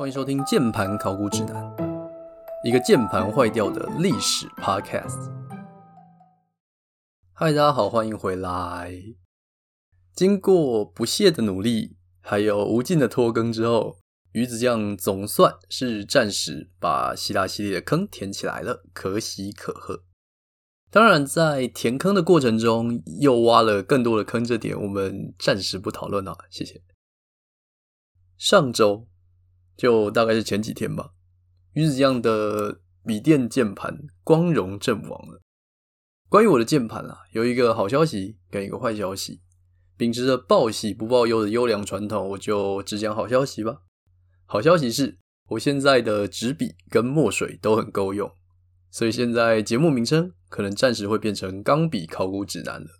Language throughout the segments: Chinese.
欢迎收听《键盘考古指南》，一个键盘坏掉的历史 Podcast。嗨，大家好，欢迎回来。经过不懈的努力，还有无尽的拖更之后，鱼子酱总算是暂时把希腊系列的坑填起来了，可喜可贺。当然，在填坑的过程中，又挖了更多的坑，这点我们暂时不讨论了，谢谢。上周。就大概是前几天吧，鱼子酱的笔电键盘光荣阵亡了。关于我的键盘啊，有一个好消息跟一个坏消息。秉持着报喜不报忧的优良传统，我就只讲好消息吧。好消息是我现在的纸笔跟墨水都很够用，所以现在节目名称可能暂时会变成《钢笔考古指南》了。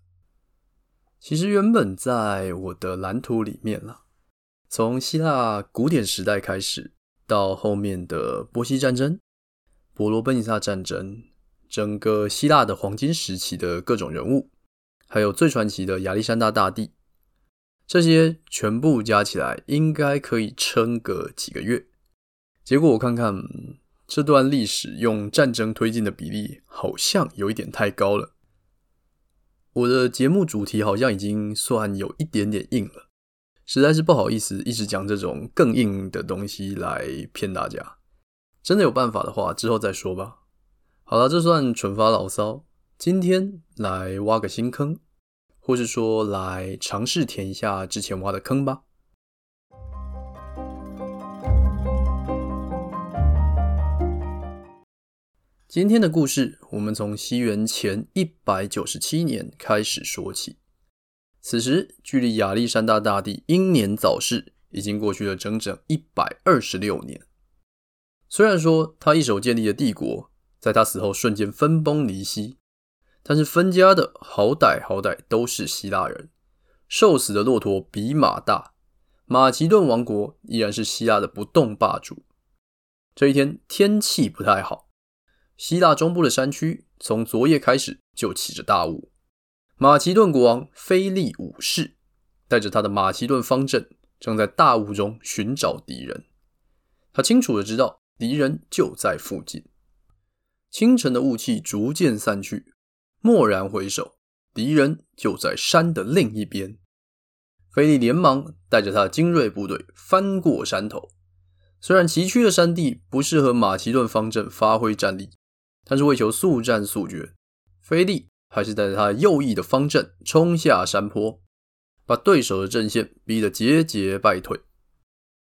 其实原本在我的蓝图里面啦。从希腊古典时代开始，到后面的波西战争、伯罗奔尼撒战争，整个希腊的黄金时期的各种人物，还有最传奇的亚历山大大帝，这些全部加起来应该可以撑个几个月。结果我看看这段历史用战争推进的比例，好像有一点太高了。我的节目主题好像已经算有一点点硬了。实在是不好意思，一直讲这种更硬的东西来骗大家。真的有办法的话，之后再说吧。好了，这算纯发牢骚。今天来挖个新坑，或是说来尝试填一下之前挖的坑吧。今天的故事，我们从西元前一百九十七年开始说起。此时，距离亚历山大大帝英年早逝已经过去了整整一百二十六年。虽然说他一手建立的帝国，在他死后瞬间分崩离析，但是分家的好歹好歹都是希腊人。瘦死的骆驼比马大，马其顿王国依然是希腊的不动霸主。这一天天气不太好，希腊中部的山区从昨夜开始就起着大雾。马其顿国王菲利五世带着他的马其顿方阵，正在大雾中寻找敌人。他清楚的知道敌人就在附近。清晨的雾气逐渐散去，蓦然回首，敌人就在山的另一边。菲利连忙带着他的精锐部队翻过山头。虽然崎岖的山地不适合马其顿方阵发挥战力，但是为求速战速决，菲利。还是带着他右翼的方阵冲下山坡，把对手的阵线逼得节节败退。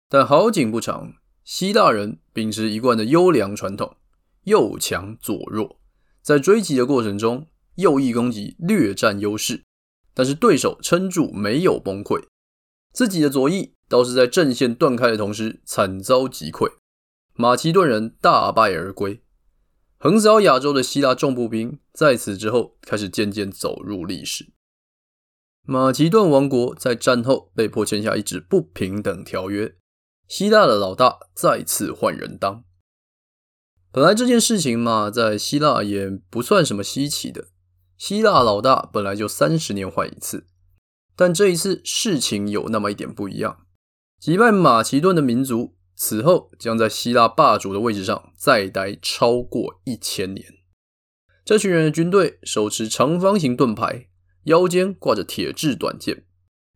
但好景不长，希腊人秉持一贯的优良传统，右强左弱，在追击的过程中，右翼攻击略占优势，但是对手撑住没有崩溃，自己的左翼倒是在阵线断开的同时惨遭击溃，马其顿人大败而归。横扫亚洲的希腊重步兵，在此之后开始渐渐走入历史。马其顿王国在战后被迫签下一纸不平等条约，希腊的老大再次换人当。本来这件事情嘛，在希腊也不算什么稀奇的，希腊老大本来就三十年换一次，但这一次事情有那么一点不一样，击败马其顿的民族。此后将在希腊霸主的位置上再待超过一千年。这群人的军队手持长方形盾牌，腰间挂着铁质短剑，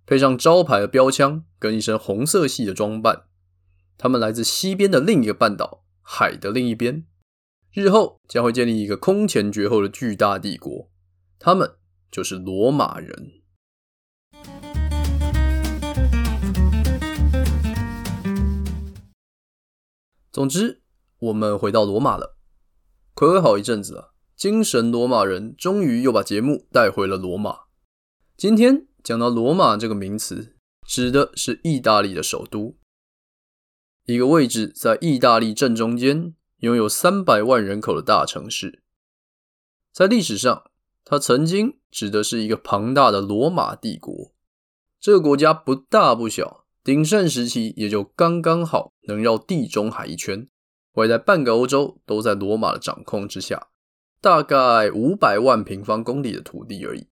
配上招牌的标枪跟一身红色系的装扮。他们来自西边的另一个半岛，海的另一边。日后将会建立一个空前绝后的巨大帝国。他们就是罗马人。总之，我们回到罗马了。睽违好一阵子了，精神罗马人终于又把节目带回了罗马。今天讲到罗马这个名词，指的是意大利的首都，一个位置在意大利正中间、拥有三百万人口的大城市。在历史上，它曾经指的是一个庞大的罗马帝国。这个国家不大不小。鼎盛时期也就刚刚好能绕地中海一圈，外带半个欧洲都在罗马的掌控之下，大概五百万平方公里的土地而已，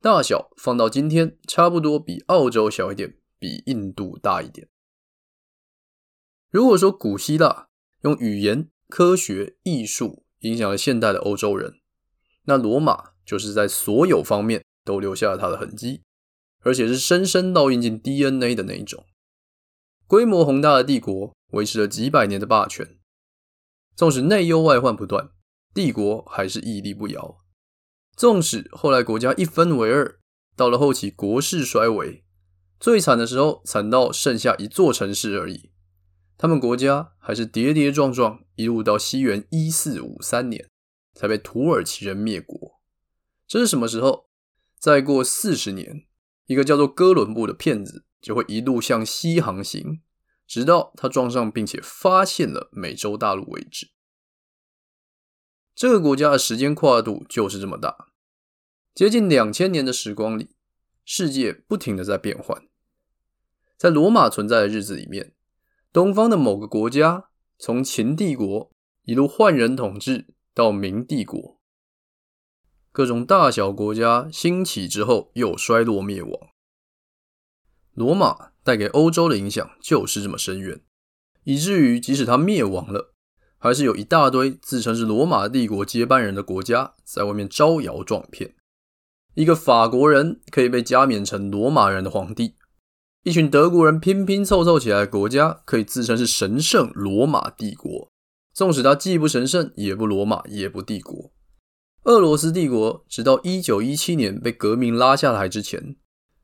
大小放到今天差不多比澳洲小一点，比印度大一点。如果说古希腊用语言、科学、艺术影响了现代的欧洲人，那罗马就是在所有方面都留下了它的痕迹，而且是深深烙印进 DNA 的那一种。规模宏大的帝国维持了几百年的霸权，纵使内忧外患不断，帝国还是屹立不摇。纵使后来国家一分为二，到了后期国势衰微，最惨的时候惨到剩下一座城市而已，他们国家还是跌跌撞撞，一路到西元一四五三年才被土耳其人灭国。这是什么时候？再过四十年，一个叫做哥伦布的骗子就会一路向西航行，直到他撞上并且发现了美洲大陆为止。这个国家的时间跨度就是这么大，接近两千年的时光里，世界不停的在变换。在罗马存在的日子里面，东方的某个国家从秦帝国一路换人统治到明帝国，各种大小国家兴起之后又衰落灭亡。罗马带给欧洲的影响就是这么深远，以至于即使它灭亡了。还是有一大堆自称是罗马帝国接班人的国家在外面招摇撞骗。一个法国人可以被加冕成罗马人的皇帝，一群德国人拼拼凑凑起来的国家可以自称是神圣罗马帝国，纵使它既不神圣，也不罗马，也不帝国。俄罗斯帝国直到一九一七年被革命拉下台之前，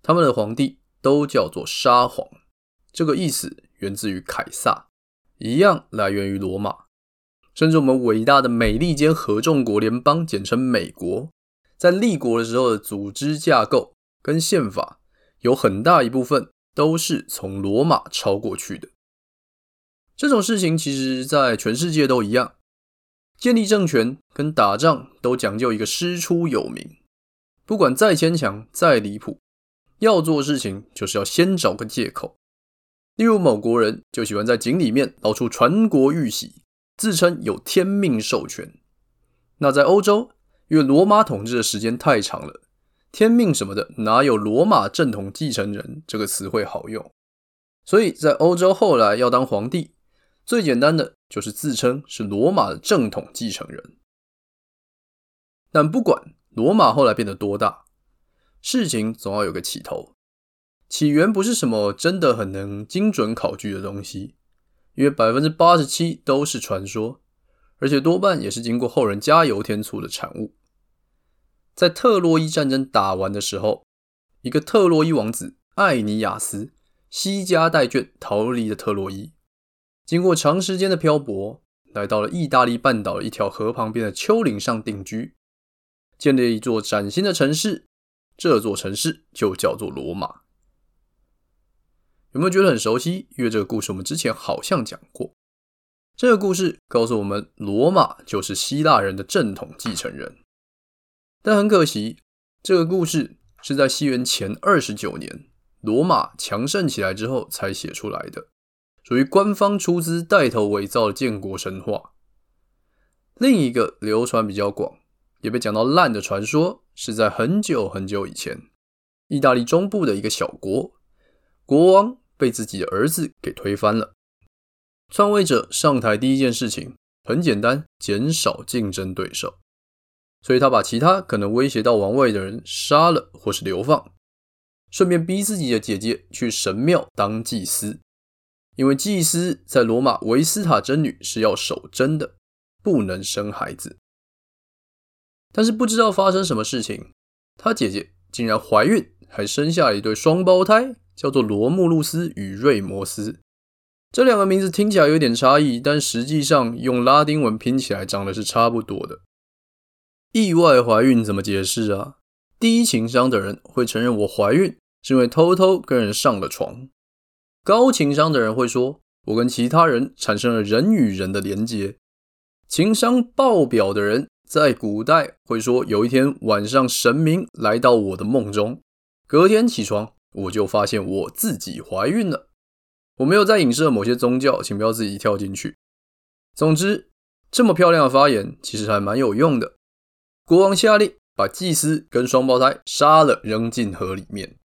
他们的皇帝都叫做沙皇，这个意思源自于凯撒，一样来源于罗马。甚至我们伟大的美利坚合众国联邦，简称美国，在立国的时候的组织架构跟宪法，有很大一部分都是从罗马抄过去的。这种事情其实在全世界都一样，建立政权跟打仗都讲究一个师出有名，不管再牵强再离谱，要做事情就是要先找个借口。例如某国人就喜欢在井里面捞出传国玉玺。自称有天命授权，那在欧洲，因为罗马统治的时间太长了，天命什么的哪有罗马正统继承人这个词汇好用？所以在欧洲后来要当皇帝，最简单的就是自称是罗马的正统继承人。但不管罗马后来变得多大，事情总要有个起头，起源不是什么真的很能精准考据的东西。因为百分之八十七都是传说，而且多半也是经过后人加油添醋的产物。在特洛伊战争打完的时候，一个特洛伊王子艾尼亚斯携家带眷逃离了特洛伊，经过长时间的漂泊，来到了意大利半岛的一条河旁边的丘陵上定居，建立一座崭新的城市。这座城市就叫做罗马。有没有觉得很熟悉？因为这个故事我们之前好像讲过。这个故事告诉我们，罗马就是希腊人的正统继承人。但很可惜，这个故事是在西元前二十九年，罗马强盛起来之后才写出来的，属于官方出资带头伪造的建国神话。另一个流传比较广，也被讲到烂的传说，是在很久很久以前，意大利中部的一个小国。国王被自己的儿子给推翻了，篡位者上台第一件事情很简单，减少竞争对手，所以他把其他可能威胁到王位的人杀了或是流放，顺便逼自己的姐姐去神庙当祭司，因为祭司在罗马维斯塔真女是要守贞的，不能生孩子。但是不知道发生什么事情，她姐姐竟然怀孕，还生下一对双胞胎。叫做罗慕路斯与瑞摩斯，这两个名字听起来有点差异，但实际上用拉丁文拼起来长得是差不多的。意外怀孕怎么解释啊？低情商的人会承认我怀孕是因为偷偷跟人上了床，高情商的人会说我跟其他人产生了人与人的连接。情商爆表的人在古代会说有一天晚上神明来到我的梦中，隔天起床。我就发现我自己怀孕了。我没有在影射某些宗教，请不要自己跳进去。总之，这么漂亮的发言其实还蛮有用的。国王下令把祭司跟双胞胎杀了，扔进河里面。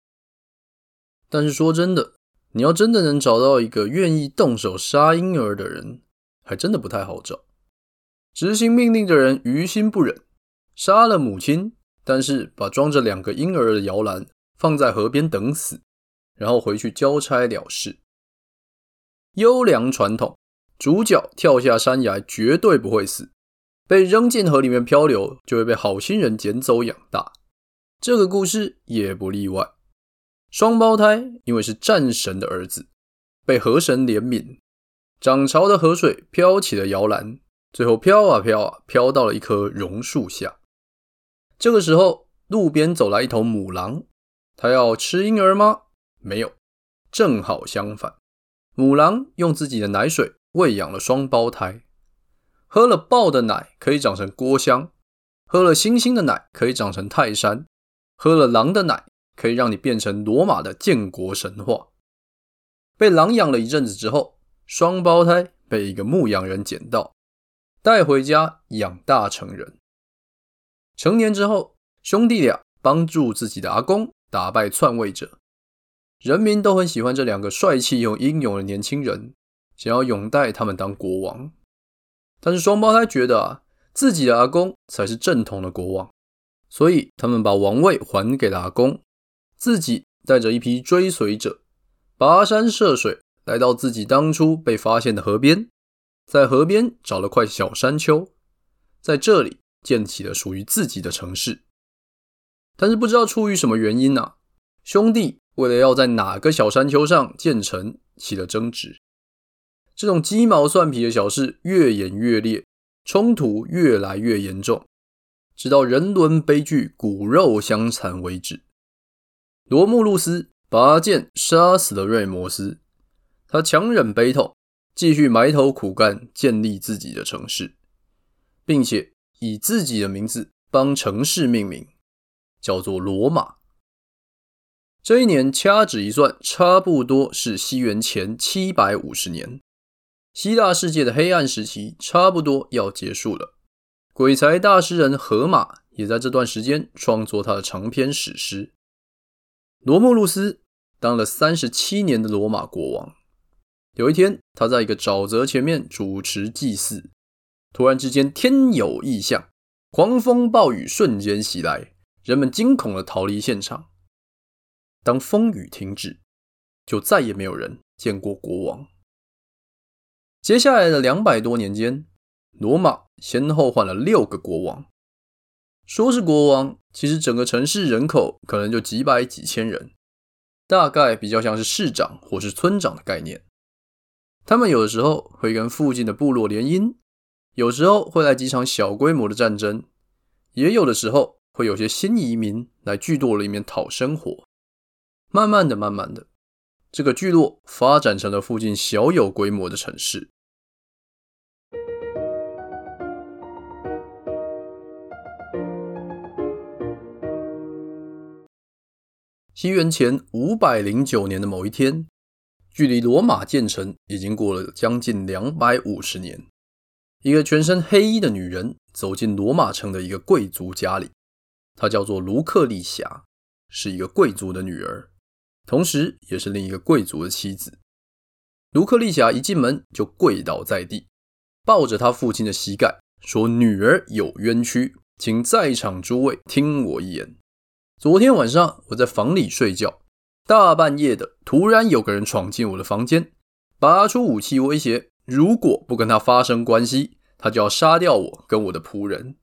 但是说真的，你要真的能找到一个愿意动手杀婴儿的人，还真的不太好找。执行命令的人于心不忍，杀了母亲，但是把装着两个婴儿的摇篮放在河边等死，然后回去交差了事。优良传统，主角跳下山崖绝对不会死，被扔进河里面漂流就会被好心人捡走养大。这个故事也不例外。双胞胎因为是战神的儿子，被河神怜悯，涨潮的河水飘起了摇篮，最后飘啊飘啊飘到了一棵榕树下。这个时候，路边走来一头母狼，它要吃婴儿吗？没有，正好相反，母狼用自己的奶水喂养了双胞胎。喝了豹的奶可以长成郭襄，喝了猩猩的奶可以长成泰山，喝了狼的奶。可以让你变成罗马的建国神话。被狼养了一阵子之后，双胞胎被一个牧羊人捡到，带回家养大成人。成年之后，兄弟俩帮助自己的阿公打败篡位者，人民都很喜欢这两个帅气又英勇的年轻人，想要拥戴他们当国王。但是双胞胎觉得啊，自己的阿公才是正统的国王，所以他们把王位还给了阿公。自己带着一批追随者，跋山涉水，来到自己当初被发现的河边，在河边找了块小山丘，在这里建起了属于自己的城市。但是不知道出于什么原因啊，兄弟为了要在哪个小山丘上建城起了争执。这种鸡毛蒜皮的小事越演越烈，冲突越来越严重，直到人伦悲剧、骨肉相残为止。罗慕路斯拔剑杀死了瑞摩斯，他强忍悲痛，继续埋头苦干，建立自己的城市，并且以自己的名字帮城市命名，叫做罗马。这一年掐指一算，差不多是西元前七百五十年，希腊世界的黑暗时期差不多要结束了。鬼才大诗人荷马也在这段时间创作他的长篇史诗。罗慕路斯当了三十七年的罗马国王。有一天，他在一个沼泽前面主持祭祀，突然之间天有异象，狂风暴雨瞬间袭来，人们惊恐地逃离现场。当风雨停止，就再也没有人见过国王。接下来的两百多年间，罗马先后换了六个国王。说是国王，其实整个城市人口可能就几百几千人，大概比较像是市长或是村长的概念。他们有的时候会跟附近的部落联姻，有时候会来几场小规模的战争，也有的时候会有些新移民来聚落里面讨生活。慢慢的、慢慢的，这个聚落发展成了附近小有规模的城市。西元前五百零九年的某一天，距离罗马建成已经过了将近两百五十年。一个全身黑衣的女人走进罗马城的一个贵族家里，她叫做卢克丽霞，是一个贵族的女儿，同时也是另一个贵族的妻子。卢克丽霞一进门就跪倒在地，抱着她父亲的膝盖说：“女儿有冤屈，请在场诸位听我一言。”昨天晚上我在房里睡觉，大半夜的，突然有个人闯进我的房间，拔出武器威胁，如果不跟他发生关系，他就要杀掉我跟我的仆人。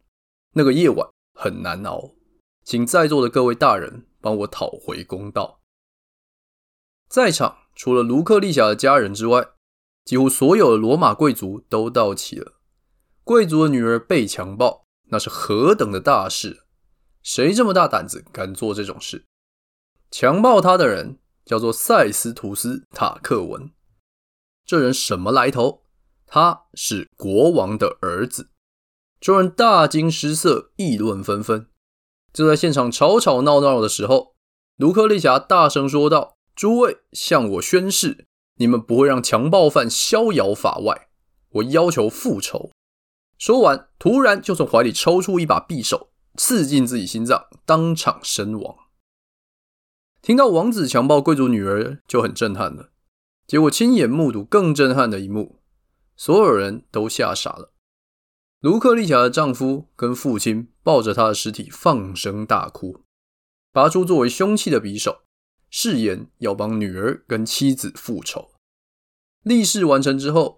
那个夜晚很难熬，请在座的各位大人帮我讨回公道。在场除了卢克丽霞的家人之外，几乎所有的罗马贵族都到齐了。贵族的女儿被强暴，那是何等的大事！谁这么大胆子敢做这种事？强暴他的人叫做塞斯图斯·塔克文。这人什么来头？他是国王的儿子。众人大惊失色，议论纷纷。就在现场吵吵闹闹的时候，卢克丽霞大声说道：“诸位，向我宣誓，你们不会让强暴犯逍遥法外。我要求复仇。”说完，突然就从怀里抽出一把匕首。刺进自己心脏，当场身亡。听到王子强暴贵族女儿就很震撼了，结果亲眼目睹更震撼的一幕，所有人都吓傻了。卢克丽霞的丈夫跟父亲抱着她的尸体放声大哭，拔出作为凶器的匕首，誓言要帮女儿跟妻子复仇。立誓完成之后，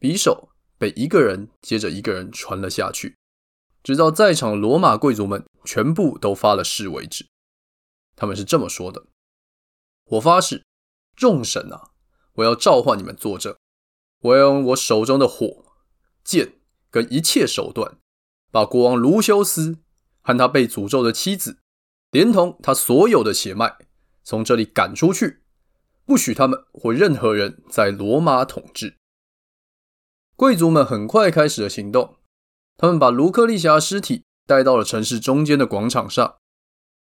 匕首被一个人接着一个人传了下去，直到在场罗马贵族们全部都发了誓为止。他们是这么说的：“我发誓，众神啊，我要召唤你们作证，我要用我手中的火剑。”跟一切手段，把国王卢修斯和他被诅咒的妻子，连同他所有的血脉，从这里赶出去，不许他们或任何人在罗马统治。贵族们很快开始了行动，他们把卢克丽霞尸体带到了城市中间的广场上。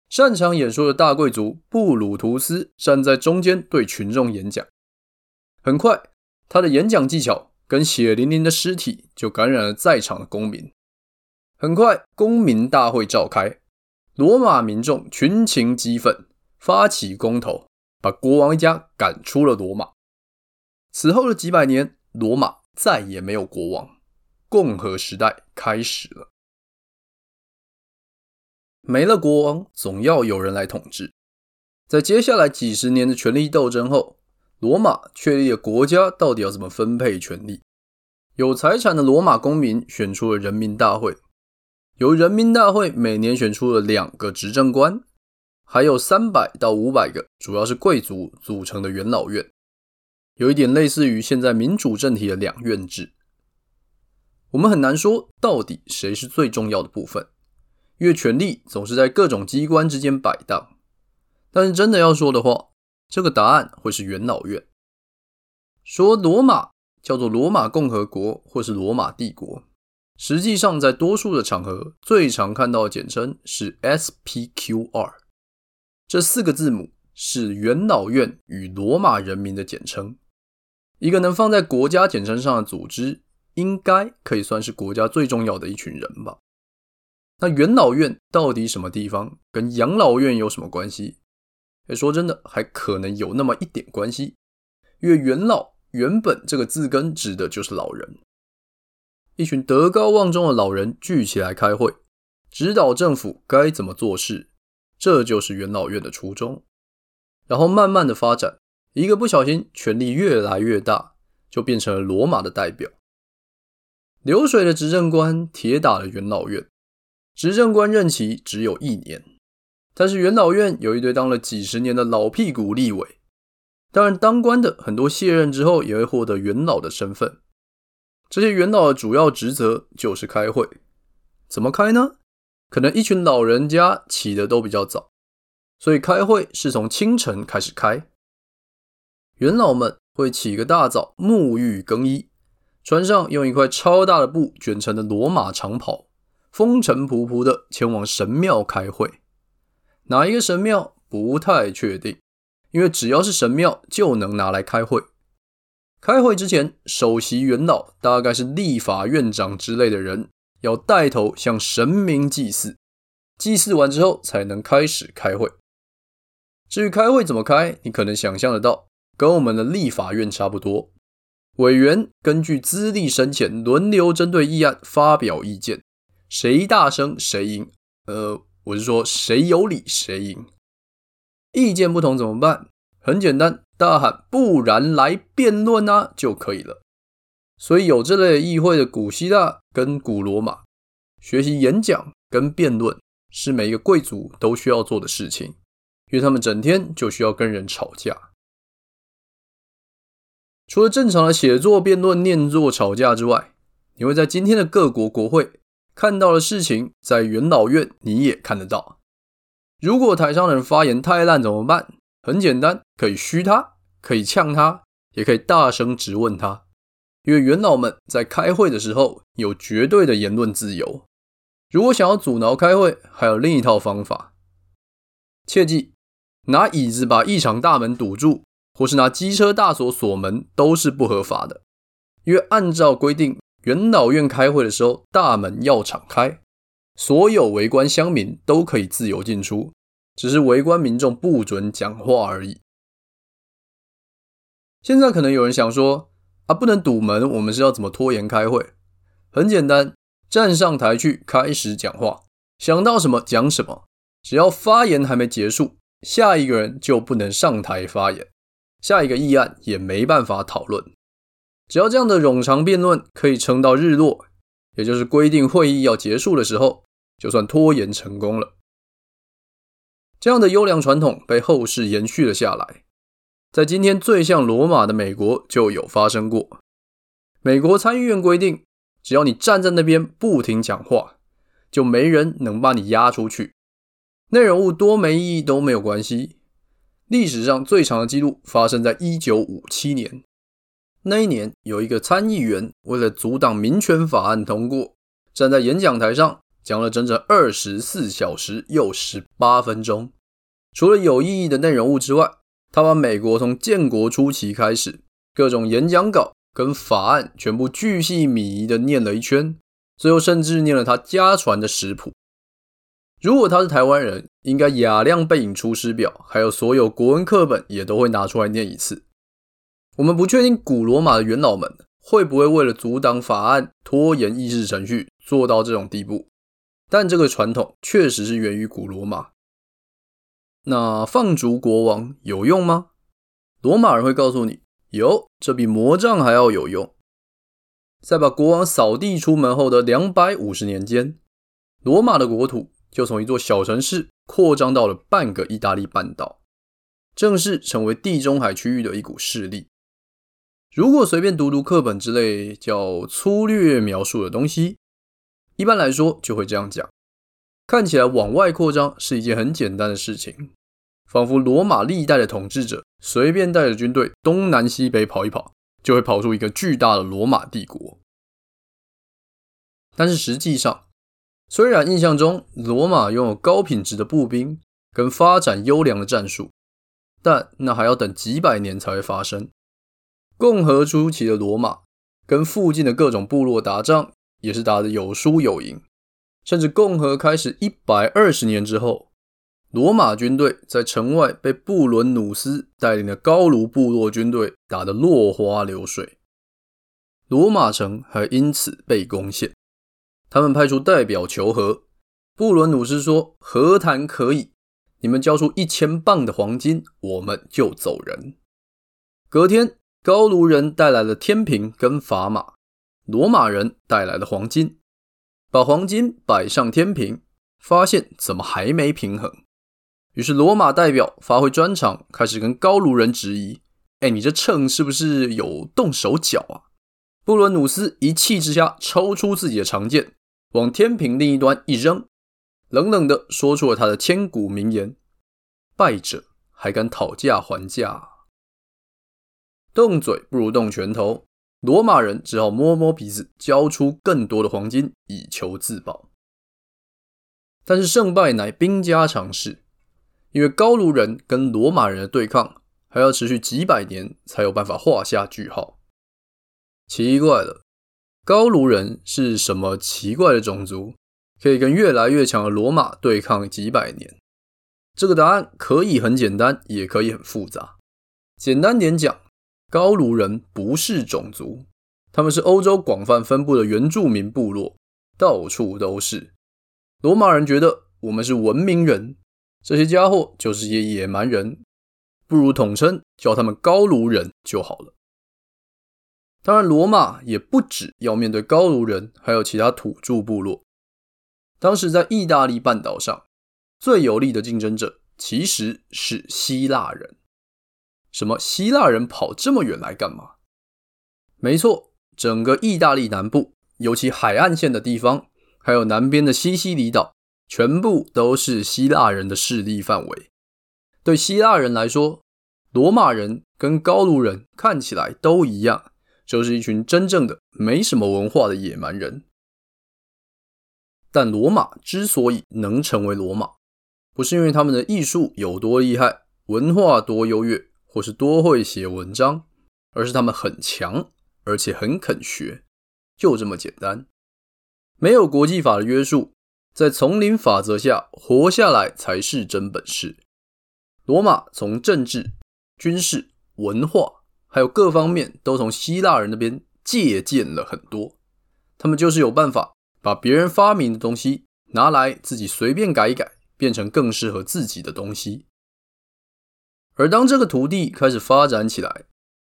擅长演说的大贵族布鲁图斯站在中间对群众演讲。很快，他的演讲技巧。跟血淋淋的尸体就感染了在场的公民。很快，公民大会召开，罗马民众群情激愤，发起公投，把国王一家赶出了罗马。此后的几百年，罗马再也没有国王，共和时代开始了。没了国王，总要有人来统治。在接下来几十年的权力斗争后，罗马确立了国家到底要怎么分配权力。有财产的罗马公民选出了人民大会，由人民大会每年选出了两个执政官，还有三百到五百个主要是贵族组成的元老院，有一点类似于现在民主政体的两院制。我们很难说到底谁是最重要的部分，因为权力总是在各种机关之间摆荡。但是真的要说的话，这个答案会是元老院。说罗马叫做罗马共和国或是罗马帝国，实际上在多数的场合最常看到的简称是 SPQR。这四个字母是元老院与罗马人民的简称。一个能放在国家简称上的组织，应该可以算是国家最重要的一群人吧？那元老院到底什么地方跟养老院有什么关系？诶，说真的，还可能有那么一点关系。因为元老原本这个字根指的就是老人，一群德高望重的老人聚起来开会，指导政府该怎么做事，这就是元老院的初衷。然后慢慢的发展，一个不小心，权力越来越大，就变成了罗马的代表。流水的执政官铁打的元老院，执政官任期只有一年。但是元老院有一堆当了几十年的老屁股立委，当然当官的很多卸任之后也会获得元老的身份。这些元老的主要职责就是开会，怎么开呢？可能一群老人家起的都比较早，所以开会是从清晨开始开。元老们会起个大早，沐浴更衣，穿上用一块超大的布卷成的罗马长袍，风尘仆仆的前往神庙开会。哪一个神庙不太确定，因为只要是神庙就能拿来开会。开会之前，首席元老大概是立法院长之类的人，要带头向神明祭祀，祭祀完之后才能开始开会。至于开会怎么开，你可能想象得到，跟我们的立法院差不多。委员根据资历深浅轮流针对议案发表意见，谁大声谁赢。呃。我是说，谁有理谁赢。意见不同怎么办？很简单，大喊“不然来辩论啊”就可以了。所以有这类议会的古希腊跟古罗马，学习演讲跟辩论是每一个贵族都需要做的事情，因为他们整天就需要跟人吵架。除了正常的写作、辩论、念作、吵架之外，你会在今天的各国国会。看到的事情，在元老院你也看得到。如果台上的人发言太烂怎么办？很简单，可以嘘他，可以呛他，也可以大声质问他。因为元老们在开会的时候有绝对的言论自由。如果想要阻挠开会，还有另一套方法。切记，拿椅子把议场大门堵住，或是拿机车大锁锁门，都是不合法的。因为按照规定。元老院开会的时候，大门要敞开，所有围观乡民都可以自由进出，只是围观民众不准讲话而已。现在可能有人想说啊，不能堵门，我们是要怎么拖延开会？很简单，站上台去开始讲话，想到什么讲什么，只要发言还没结束，下一个人就不能上台发言，下一个议案也没办法讨论。只要这样的冗长辩论可以撑到日落，也就是规定会议要结束的时候，就算拖延成功了。这样的优良传统被后世延续了下来。在今天最像罗马的美国就有发生过。美国参议院规定，只要你站在那边不停讲话，就没人能把你压出去。内容物多没意义都没有关系。历史上最长的记录发生在一九五七年。那一年，有一个参议员为了阻挡民权法案通过，站在演讲台上讲了整整二十四小时又十八分钟。除了有意义的内容物之外，他把美国从建国初期开始各种演讲稿跟法案全部巨细靡遗的念了一圈，最后甚至念了他家传的食谱。如果他是台湾人，应该雅量背影出师表，还有所有国文课本也都会拿出来念一次。我们不确定古罗马的元老们会不会为了阻挡法案、拖延议事程序做到这种地步，但这个传统确实是源于古罗马。那放逐国王有用吗？罗马人会告诉你，有，这比魔杖还要有用。在把国王扫地出门后的两百五十年间，罗马的国土就从一座小城市扩张到了半个意大利半岛，正式成为地中海区域的一股势力。如果随便读读课本之类叫粗略描述的东西，一般来说就会这样讲。看起来往外扩张是一件很简单的事情，仿佛罗马历代的统治者随便带着军队东南西北跑一跑，就会跑出一个巨大的罗马帝国。但是实际上，虽然印象中罗马拥有高品质的步兵跟发展优良的战术，但那还要等几百年才会发生。共和初期的罗马跟附近的各种部落打仗，也是打得有输有赢。甚至共和开始一百二十年之后，罗马军队在城外被布伦努斯带领的高卢部落军队打得落花流水，罗马城还因此被攻陷。他们派出代表求和，布伦努斯说：“和谈可以，你们交出一千磅的黄金，我们就走人。”隔天，高卢人带来了天平跟砝码，罗马人带来了黄金。把黄金摆上天平，发现怎么还没平衡？于是罗马代表发挥专长，开始跟高卢人质疑：“哎，你这秤是不是有动手脚啊？”布伦努斯一气之下抽出自己的长剑，往天平另一端一扔，冷冷地说出了他的千古名言：“败者还敢讨价还价？动嘴不如动拳头。”罗马人只好摸摸鼻子，交出更多的黄金以求自保。但是胜败乃兵家常事，因为高卢人跟罗马人的对抗还要持续几百年才有办法画下句号。奇怪了，高卢人是什么奇怪的种族，可以跟越来越强的罗马对抗几百年？这个答案可以很简单，也可以很复杂。简单点讲。高卢人不是种族，他们是欧洲广泛分布的原住民部落，到处都是。罗马人觉得我们是文明人，这些家伙就是些野蛮人，不如统称叫他们高卢人就好了。当然，罗马也不只要面对高卢人，还有其他土著部落。当时在意大利半岛上，最有力的竞争者其实是希腊人。什么？希腊人跑这么远来干嘛？没错，整个意大利南部，尤其海岸线的地方，还有南边的西西里岛，全部都是希腊人的势力范围。对希腊人来说，罗马人跟高卢人看起来都一样，就是一群真正的没什么文化的野蛮人。但罗马之所以能成为罗马，不是因为他们的艺术有多厉害，文化多优越。或是多会写文章，而是他们很强，而且很肯学，就这么简单。没有国际法的约束，在丛林法则下活下来才是真本事。罗马从政治、军事、文化，还有各方面都从希腊人那边借鉴了很多。他们就是有办法把别人发明的东西拿来自己随便改一改，变成更适合自己的东西。而当这个土地开始发展起来，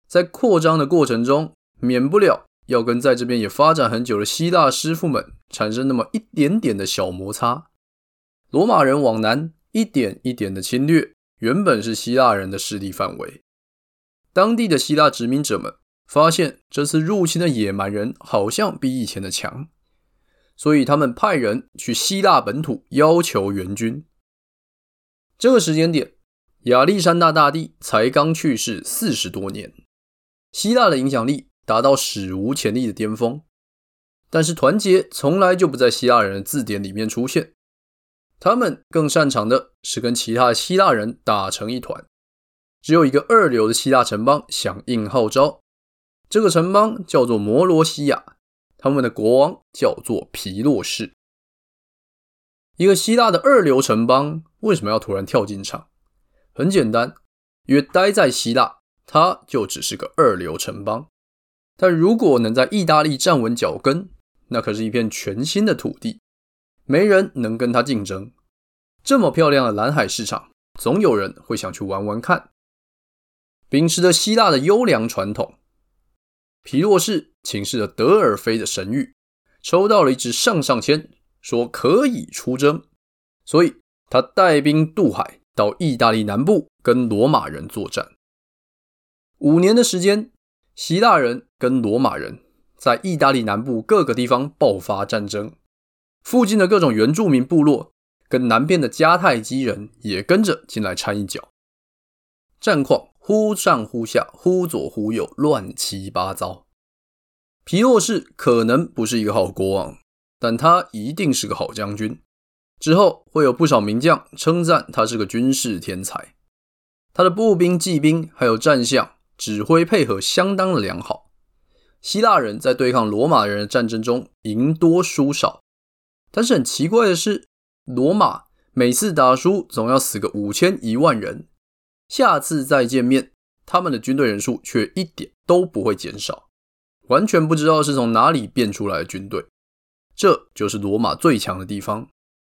在扩张的过程中，免不了要跟在这边也发展很久的希腊师傅们产生那么一点点的小摩擦。罗马人往南一点一点的侵略，原本是希腊人的势力范围。当地的希腊殖民者们发现这次入侵的野蛮人好像比以前的强，所以他们派人去希腊本土要求援军。这个时间点。亚历山大大帝才刚去世四十多年，希腊的影响力达到史无前例的巅峰，但是团结从来就不在希腊人的字典里面出现。他们更擅长的是跟其他希腊人打成一团。只有一个二流的希腊城邦响应号召，这个城邦叫做摩罗西亚，他们的国王叫做皮洛士。一个希腊的二流城邦为什么要突然跳进场？很简单，因为待在希腊，他就只是个二流城邦。但如果能在意大利站稳脚跟，那可是一片全新的土地，没人能跟他竞争。这么漂亮的蓝海市场，总有人会想去玩玩看。秉持着希腊的优良传统，皮洛士请示了德尔菲的神谕，抽到了一支上上签，说可以出征，所以他带兵渡海。到意大利南部跟罗马人作战，五年的时间，希腊人跟罗马人在意大利南部各个地方爆发战争，附近的各种原住民部落跟南边的迦太基人也跟着进来掺一脚，战况忽上忽下，忽左忽右，乱七八糟。皮洛士可能不是一个好国王，但他一定是个好将军。之后会有不少名将称赞他是个军事天才，他的步兵、骑兵还有战象指挥配合相当的良好。希腊人在对抗罗马人的战争中赢多输少，但是很奇怪的是，罗马每次打输总要死个五千一万人，下次再见面，他们的军队人数却一点都不会减少，完全不知道是从哪里变出来的军队。这就是罗马最强的地方。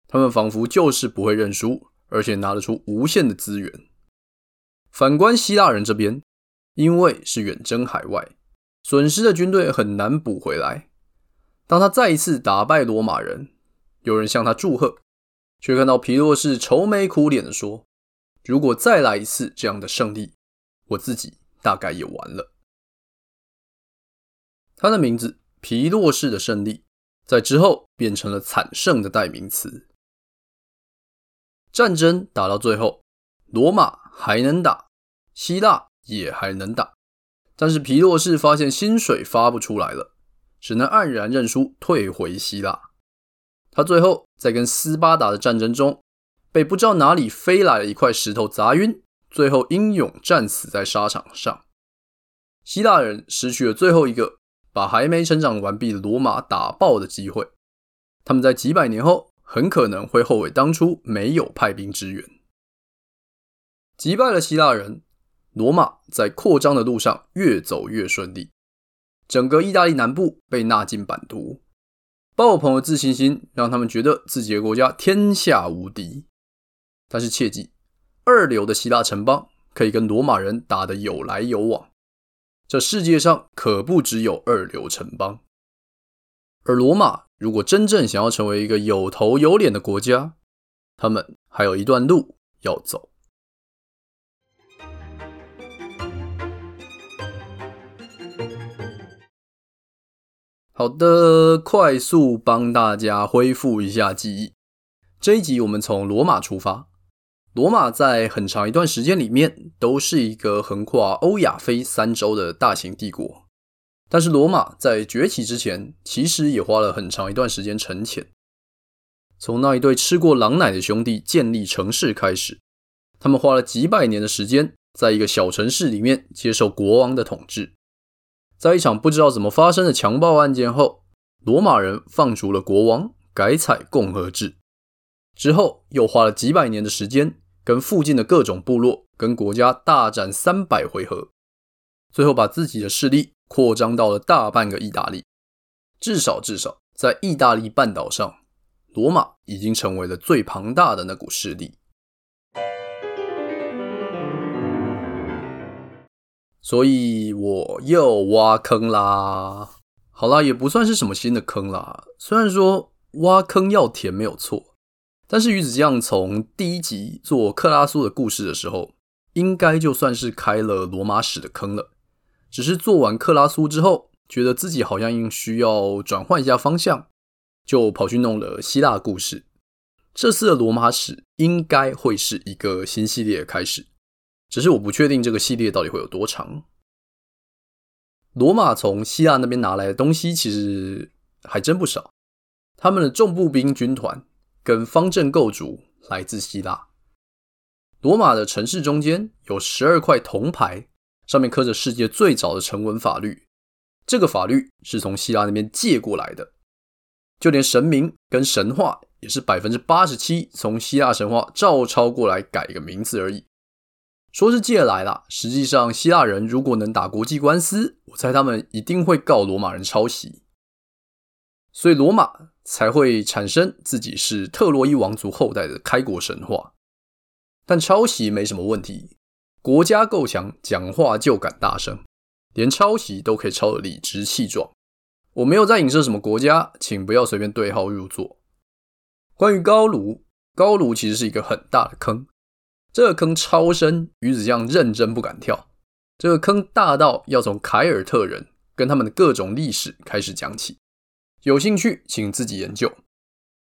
他们仿佛就是不会认输，而且拿得出无限的资源。反观希腊人这边，因为是远征海外，损失的军队很难补回来。当他再一次打败罗马人，有人向他祝贺，却看到皮洛士愁眉苦脸地说：“如果再来一次这样的胜利，我自己大概也完了。”他的名字皮洛士的胜利，在之后变成了惨胜的代名词。战争打到最后，罗马还能打，希腊也还能打，但是皮洛士发现薪水发不出来了，只能黯然认输，退回希腊。他最后在跟斯巴达的战争中，被不知道哪里飞来的一块石头砸晕，最后英勇战死在沙场上。希腊人失去了最后一个把还没成长完毕的罗马打爆的机会，他们在几百年后。很可能会后悔当初没有派兵支援。击败了希腊人，罗马在扩张的路上越走越顺利，整个意大利南部被纳进版图，爆棚的自信心让他们觉得自己的国家天下无敌。但是切记，二流的希腊城邦可以跟罗马人打得有来有往，这世界上可不只有二流城邦，而罗马。如果真正想要成为一个有头有脸的国家，他们还有一段路要走。好的，快速帮大家恢复一下记忆。这一集我们从罗马出发，罗马在很长一段时间里面都是一个横跨欧亚非三洲的大型帝国。但是罗马在崛起之前，其实也花了很长一段时间沉潜。从那一对吃过狼奶的兄弟建立城市开始，他们花了几百年的时间，在一个小城市里面接受国王的统治。在一场不知道怎么发生的强暴案件后，罗马人放逐了国王，改采共和制。之后又花了几百年的时间，跟附近的各种部落跟国家大战三百回合。最后把自己的势力扩张到了大半个意大利。至少，至少在意大利半岛上，罗马已经成为了最庞大的那股势力。所以我又挖坑啦！好啦，也不算是什么新的坑啦。虽然说挖坑要填没有错，但是鱼子酱从第一集做克拉苏的故事的时候，应该就算是开了罗马史的坑了。只是做完克拉苏之后，觉得自己好像需要转换一下方向，就跑去弄了希腊故事。这次的罗马史应该会是一个新系列的开始。只是我不确定这个系列到底会有多长。罗马从希腊那边拿来的东西其实还真不少，他们的重步兵军团跟方阵构筑来自希腊。罗马的城市中间有十二块铜牌，上面刻着世界最早的成文法律，这个法律是从希腊那边借过来的，就连神明跟神话也是百分之八十七从希腊神话照抄过来改一个名字而已。说是借来了，实际上希腊人如果能打国际官司，我猜他们一定会告罗马人抄袭，所以罗马才会产生自己是特洛伊王族后代的开国神话。但抄袭没什么问题，国家够强，讲话就敢大声，连抄袭都可以抄得理直气壮。我没有在影射什么国家，请不要随便对号入座。关于高卢，高卢其实是一个很大的坑。这个坑超深，鱼子酱认真不敢跳。这个坑大到要从凯尔特人跟他们的各种历史开始讲起。有兴趣请自己研究。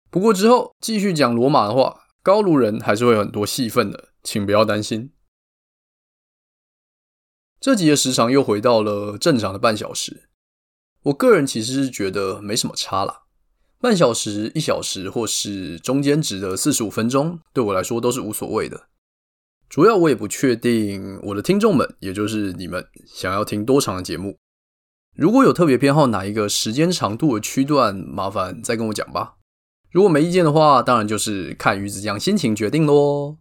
不过之后继续讲罗马的话，高卢人还是会有很多戏份的，请不要担心。这集的时长又回到了正常的半小时。我个人其实是觉得没什么差啦，半小时、一小时，或是中间值的四十五分钟，对我来说都是无所谓的。主要我也不确定我的听众们，也就是你们想要听多长的节目。如果有特别偏好哪一个时间长度的区段，麻烦再跟我讲吧。如果没意见的话，当然就是看鱼子酱心情决定喽。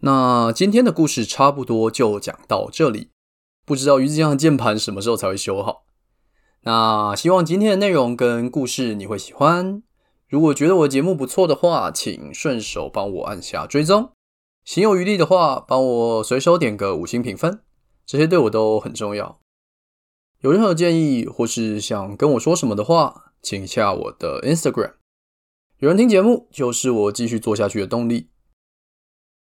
那今天的故事差不多就讲到这里，不知道鱼子酱的键盘什么时候才会修好。那希望今天的内容跟故事你会喜欢。如果觉得我的节目不错的话，请顺手帮我按下追踪。行有余力的话，帮我随手点个五星评分，这些对我都很重要。有任何建议或是想跟我说什么的话，请下我的 Instagram。有人听节目就是我继续做下去的动力。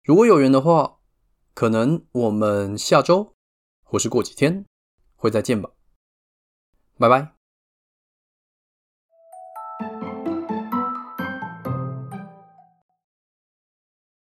如果有缘的话，可能我们下周或是过几天会再见吧。拜拜。